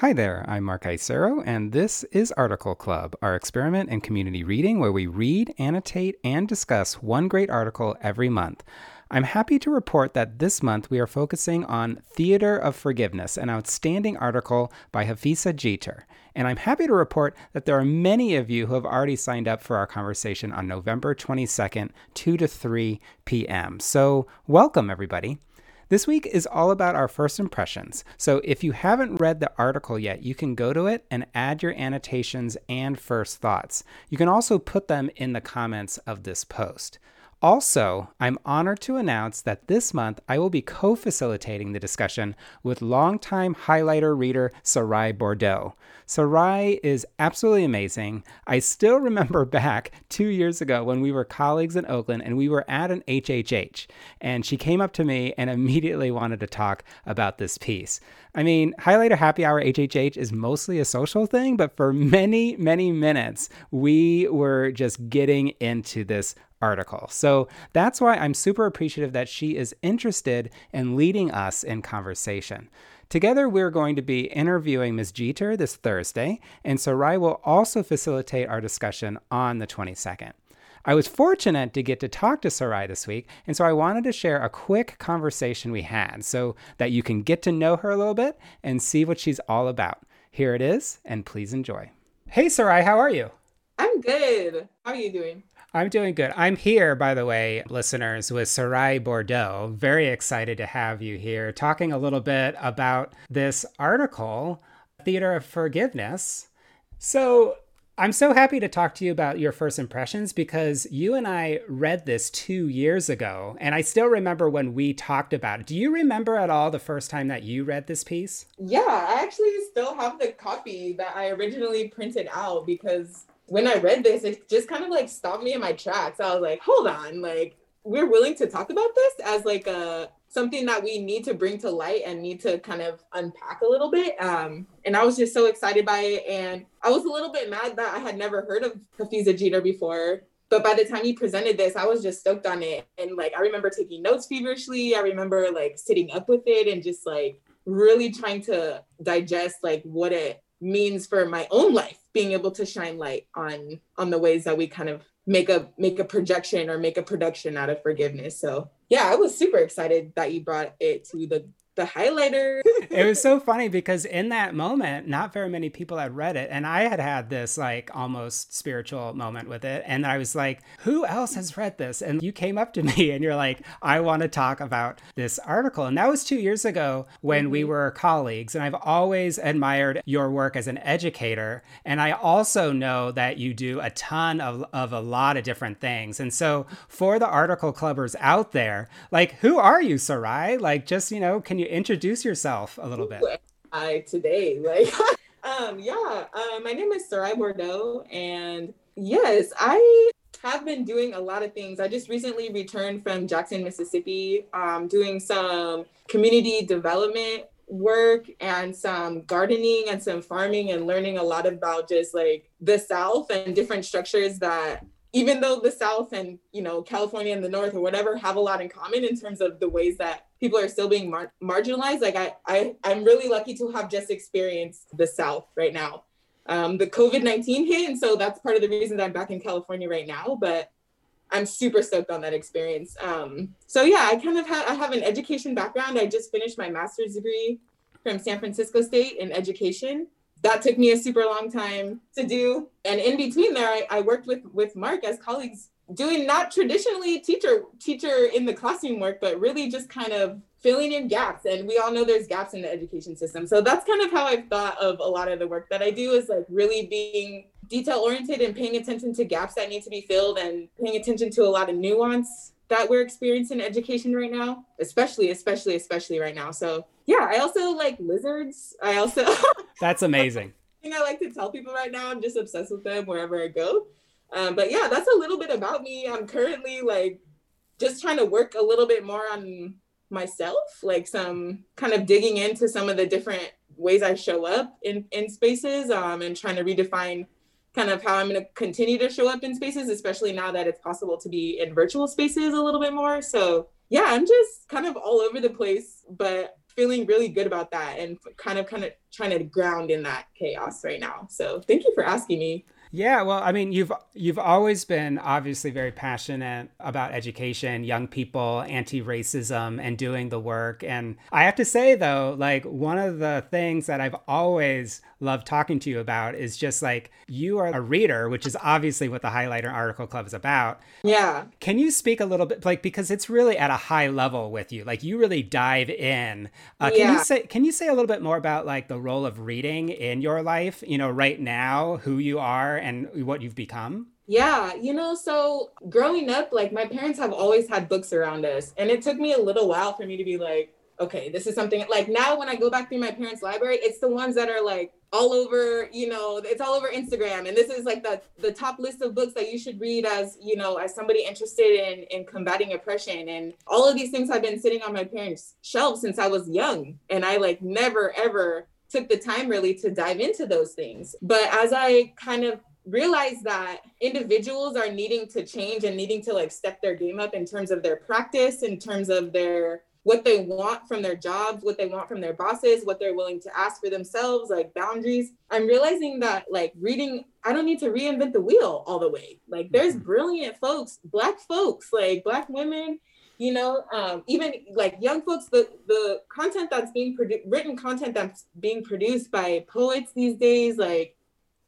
Hi there, I'm Mark Isero, and this is Article Club, our experiment in community reading where we read, annotate, and discuss one great article every month. I'm happy to report that this month we are focusing on Theater of Forgiveness, an outstanding article by Hafizah Geter. And I'm happy to report that there are many of you who have already signed up for our conversation on November 22nd, 2 to 3 p.m. So, welcome, everybody. This week is all about our first impressions. So if you haven't read the article yet, you can go to it and add your annotations and first thoughts. You can also put them in the comments of this post. Also, I'm honored to announce that this month I will be co facilitating the discussion with longtime highlighter reader Sarai Bordeaux. Sarai is absolutely amazing. I still remember back two years ago when we were colleagues in Oakland and we were at an HHH, and she came up to me and immediately wanted to talk about this piece. I mean, Highlighter Happy Hour HHH is mostly a social thing, but for many, many minutes, we were just getting into this article. So that's why I'm super appreciative that she is interested in leading us in conversation. Together, we're going to be interviewing Ms. Geter this Thursday, and Sarai will also facilitate our discussion on the 22nd. I was fortunate to get to talk to Sarai this week, and so I wanted to share a quick conversation we had so that you can get to know her a little bit and see what she's all about. Here it is, and please enjoy. Hey, Sarai, how are you? I'm good. How are you doing? I'm doing good. I'm here, by the way, listeners, with Sarai Bordeaux. Very excited to have you here talking a little bit about this article, Theater of Forgiveness. So, I'm so happy to talk to you about your first impressions because you and I read this two years ago, and I still remember when we talked about it. Do you remember at all the first time that you read this piece? Yeah, I actually still have the copy that I originally printed out because when I read this, it just kind of like stopped me in my tracks. I was like, hold on, like we're willing to talk about this as like a something that we need to bring to light and need to kind of unpack a little bit. Um, and I was just so excited by it. And I was a little bit mad that I had never heard of Hafizah Geter before. But by the time he presented this, I was just stoked on it. And like I remember taking notes feverishly. I remember like sitting up with it and just like really trying to digest like what it means for my own life being able to shine light on on the ways that we kind of make a make a projection or make a production out of forgiveness. So yeah i was super excited that you brought it to the the highlighter. it was so funny because in that moment, not very many people had read it. And I had had this like almost spiritual moment with it. And I was like, who else has read this? And you came up to me and you're like, I want to talk about this article. And that was two years ago when mm-hmm. we were colleagues. And I've always admired your work as an educator. And I also know that you do a ton of, of a lot of different things. And so for the article clubbers out there, like, who are you, Sarai? Like, just, you know, can you introduce yourself a little bit? I today, like, um, yeah, uh, my name is Sarai Bordeaux, and yes, I have been doing a lot of things. I just recently returned from Jackson, Mississippi, um, doing some community development work and some gardening and some farming and learning a lot about just like the South and different structures that even though the South and you know California and the North or whatever have a lot in common in terms of the ways that people are still being mar- marginalized, like I, I I'm really lucky to have just experienced the South right now. Um, the COVID nineteen hit, and so that's part of the reason that I'm back in California right now. But I'm super stoked on that experience. Um, so yeah, I kind of have I have an education background. I just finished my master's degree from San Francisco State in education that took me a super long time to do. And in between there, I, I worked with with Mark as colleagues doing not traditionally teacher teacher in the classroom work, but really just kind of filling in gaps. And we all know there's gaps in the education system. So that's kind of how I've thought of a lot of the work that I do is like really being detail oriented and paying attention to gaps that need to be filled and paying attention to a lot of nuance that we're experiencing in education right now, especially, especially, especially right now. So yeah, I also like lizards. I also That's amazing. thing I like to tell people right now. I'm just obsessed with them wherever I go. Um, but yeah, that's a little bit about me. I'm currently like just trying to work a little bit more on myself, like some kind of digging into some of the different ways I show up in in spaces, um, and trying to redefine kind of how I'm going to continue to show up in spaces, especially now that it's possible to be in virtual spaces a little bit more. So yeah, I'm just kind of all over the place, but feeling really good about that and kind of kind of trying to ground in that chaos right now. So thank you for asking me. Yeah, well, I mean, you've you've always been obviously very passionate about education, young people, anti-racism and doing the work. And I have to say though, like one of the things that I've always loved talking to you about is just like you are a reader, which is obviously what the Highlighter Article Club is about. Yeah. Can you speak a little bit like because it's really at a high level with you. Like you really dive in. Uh, yeah. can you say can you say a little bit more about like the role of reading in your life, you know, right now, who you are and what you've become? Yeah, you know, so growing up, like my parents have always had books around us. And it took me a little while for me to be like, okay, this is something like now when I go back through my parents' library, it's the ones that are like all over, you know, it's all over Instagram. And this is like the the top list of books that you should read as, you know, as somebody interested in in combating oppression. And all of these things have been sitting on my parents' shelves since I was young. And I like never ever took the time really to dive into those things. But as I kind of realized that individuals are needing to change and needing to like step their game up in terms of their practice, in terms of their what they want from their jobs, what they want from their bosses, what they're willing to ask for themselves, like boundaries. I'm realizing that like reading, I don't need to reinvent the wheel all the way. Like there's mm-hmm. brilliant folks, black folks, like black women, you know, um, even like young folks, the the content that's being produced, written content that's being produced by poets these days, like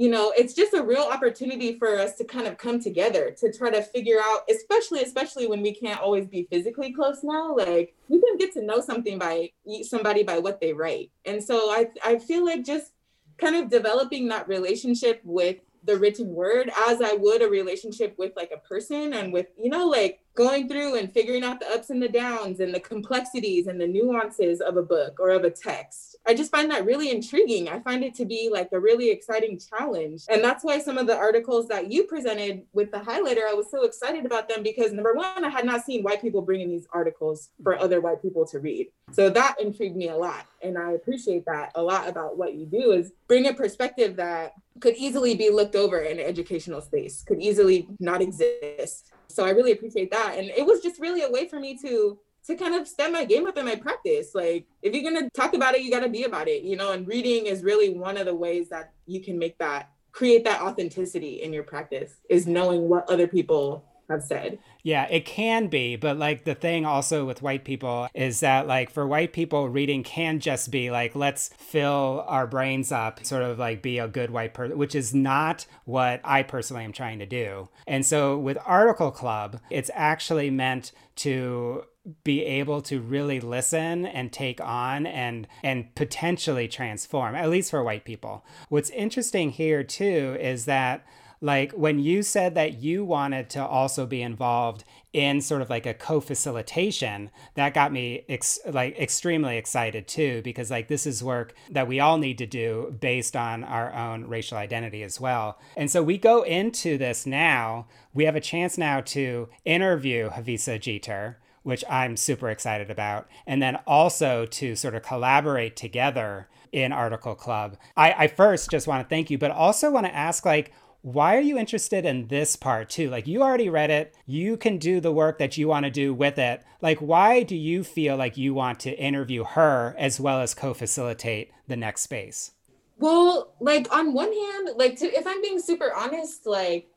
you know it's just a real opportunity for us to kind of come together to try to figure out especially especially when we can't always be physically close now like we can get to know something by somebody by what they write. And so i i feel like just kind of developing that relationship with the written word as I would a relationship with like a person and with, you know, like going through and figuring out the ups and the downs and the complexities and the nuances of a book or of a text. I just find that really intriguing. I find it to be like a really exciting challenge. And that's why some of the articles that you presented with the highlighter, I was so excited about them because number one, I had not seen white people bringing these articles for other white people to read. So that intrigued me a lot. And I appreciate that a lot about what you do is bring a perspective that could easily be looked over in an educational space, could easily not exist. So I really appreciate that. And it was just really a way for me to to kind of step my game up in my practice. Like if you're gonna talk about it, you gotta be about it, you know, and reading is really one of the ways that you can make that create that authenticity in your practice is knowing what other people have said. Yeah, it can be, but like the thing also with white people is that like for white people reading can just be like let's fill our brains up, sort of like be a good white person, which is not what I personally am trying to do. And so with Article Club, it's actually meant to be able to really listen and take on and and potentially transform at least for white people. What's interesting here too is that like when you said that you wanted to also be involved in sort of like a co-facilitation that got me ex- like extremely excited too because like this is work that we all need to do based on our own racial identity as well. And so we go into this now. We have a chance now to interview Hafizah Geter which i'm super excited about and then also to sort of collaborate together in article club. I, I first just want to thank you but also want to ask like why are you interested in this part too? Like you already read it, you can do the work that you want to do with it. Like why do you feel like you want to interview her as well as co-facilitate the next space? Well, like on one hand, like to, if I'm being super honest, like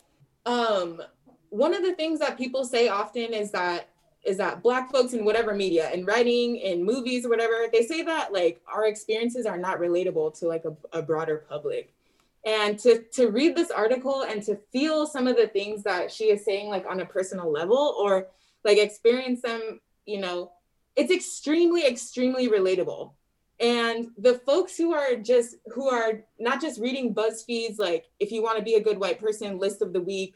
um one of the things that people say often is that is that black folks in whatever media in writing in movies or whatever they say that like our experiences are not relatable to like a, a broader public and to to read this article and to feel some of the things that she is saying like on a personal level or like experience them you know it's extremely extremely relatable. And the folks who are just who are not just reading buzzfeed's like if you want to be a good white person list of the week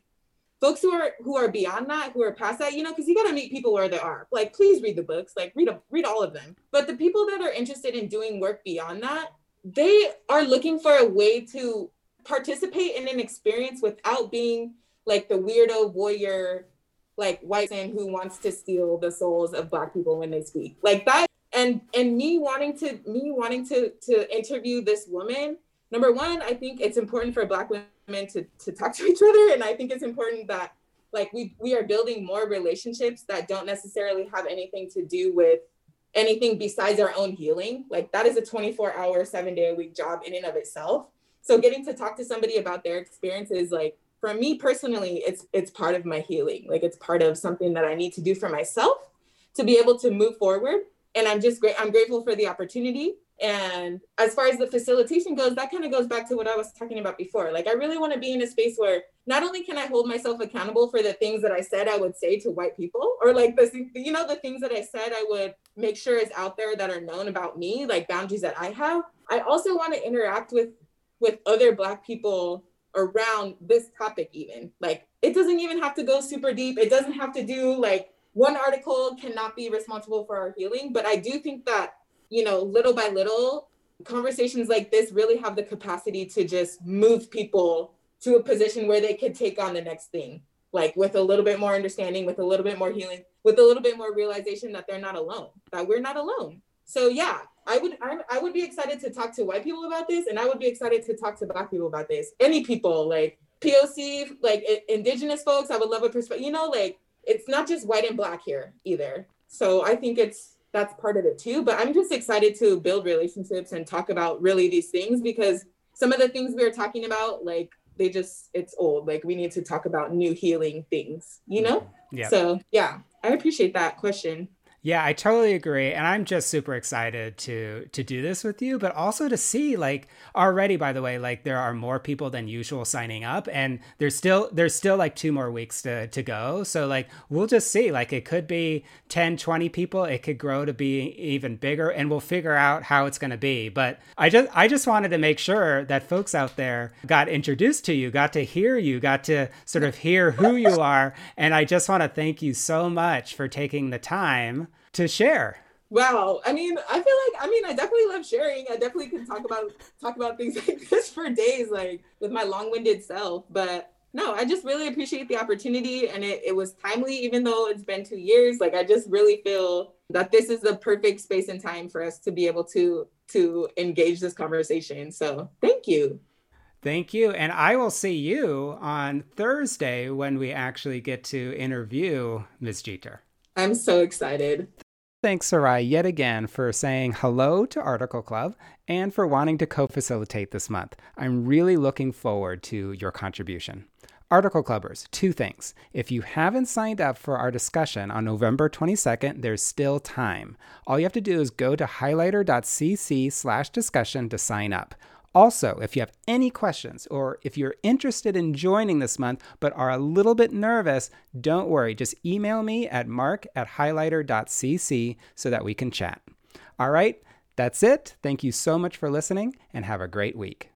folks who are who are beyond that who are past that you know because you got to meet people where they are. Like please read the books like read them read all of them. But the people that are interested in doing work beyond that they are looking for a way to participate in an experience without being like the weirdo voyeur like white man who wants to steal the souls of black people when they speak like that and and me wanting to me wanting to to interview this woman number one i think it's important for black women to to talk to each other and i think it's important that like we we are building more relationships that don't necessarily have anything to do with anything besides our own healing. Like that is a 24 hour, seven day a week job in and of itself. So getting to talk to somebody about their experiences, like for me personally, it's it's part of my healing. Like it's part of something that I need to do for myself to be able to move forward. And I'm just great. I'm grateful for the opportunity. And as far as the facilitation goes, that kind of goes back to what I was talking about before. Like I really want to be in a space where not only can I hold myself accountable for the things that I said I would say to white people, or like the you know the things that I said I would make sure is out there that are known about me, like boundaries that I have. I also want to interact with with other black people around this topic even. Like it doesn't even have to go super deep. It doesn't have to do like one article cannot be responsible for our healing, but I do think that, you know, little by little conversations like this really have the capacity to just move people to a position where they could take on the next thing like with a little bit more understanding with a little bit more healing with a little bit more realization that they're not alone that we're not alone so yeah i would I, I would be excited to talk to white people about this and i would be excited to talk to black people about this. Any people like poc like indigenous folks i would love a perspective you know like it's not just white and black here either. So i think it's that's part of it too but i'm just excited to build relationships and talk about really these things because some of the things we were talking about like they just it's old. Like we need to talk about new healing things you know? Yeah. So yeah i appreciate that question yeah, I totally agree, and I'm just super excited to to do this with you, but also to see like already. By the way, like there are more people than usual signing up, and there's still there's still like two more weeks to to go. So like we'll just see. Like it could be 10, 20 people. It could grow to be even bigger, and we'll figure out how it's going to be. But I just I just wanted to make sure that folks out there got introduced to you, got to hear you, got to sort of hear who you are, and I just want to thank you so much for taking the time to share. Wow. I mean, I feel like I mean, I definitely love sharing. I definitely can talk about talk about things like this for days, like with my long-winded self. But no, I just really appreciate the opportunity and it, it was timely, even though it's been two years. Like I just really feel that this is the perfect space and time for us to be able to to engage this conversation. So thank you. Thank you. And I will see you on Thursday when we actually get to interview Ms. Geter. I'm so excited. Thanks, Sarai, yet again for saying hello to Article Club and for wanting to co facilitate this month. I'm really looking forward to your contribution. Article Clubbers, two things. If you haven't signed up for our discussion on November 22nd, there's still time. All you have to do is go to highlighter.cc slash discussion to sign up. Also, if you have any questions or if you're interested in joining this month but are a little bit nervous, don't worry. Just email me at mark at highlighter.cc so that we can chat. All right, that's it. Thank you so much for listening and have a great week.